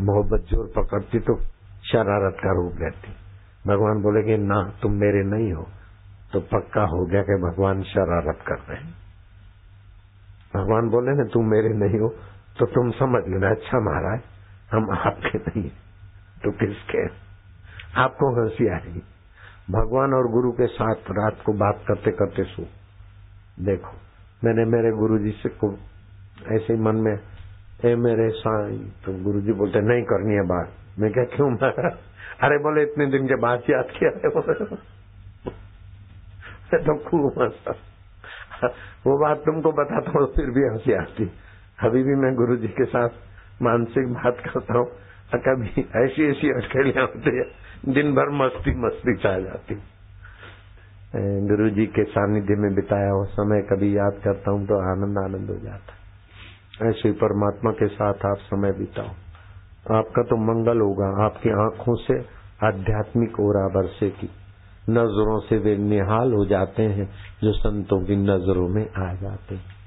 मोहब्बत ज़ोर पकड़ती तो शरारत का रूप लेती। भगवान बोलेगे ना, तुम मेरे नहीं हो तो पक्का हो गया कि भगवान शरारत कर रहे हैं। भगवान बोले ना तुम मेरे नहीं हो तो तुम समझ लेना अच्छा महाराज, हम आपके नहीं तो किसके आपको हँसी आएगी भगवान और गुरु के साथ रात को बात करते करते सो। देखो, मैंने मेरे गुरु जी से को ऐसे मन में ए मेरे साई तो गुरु जी बोलते, नहीं करनी है बात। मैं क्या क्यों अरे बोले, इतने दिन के बाद याद किया है बोले तो खूब वो बात तुमको बताता हूँ, फिर भी हँसी आती। अभी भी मैं गुरु जी के साथ मानसिक बात करता हूँ कभी ऐसी ऐसी अटकलियाँ होती है, दिन भर मस्ती मस्ती चाह जाती। गुरु जी के सानिध्य में बिताया हुआ समय कभी याद करता हूँ तो आनंद आनंद हो जाता। ऐसे ही परमात्मा के साथ आप समय बिताओ। आपका तो मंगल होगा, आपकी आँखों से आध्यात्मिक ओरा बरसे की नज़रों से वे निहाल हो जाते हैं, जो संतों की नज़रों में आ जाते हैं।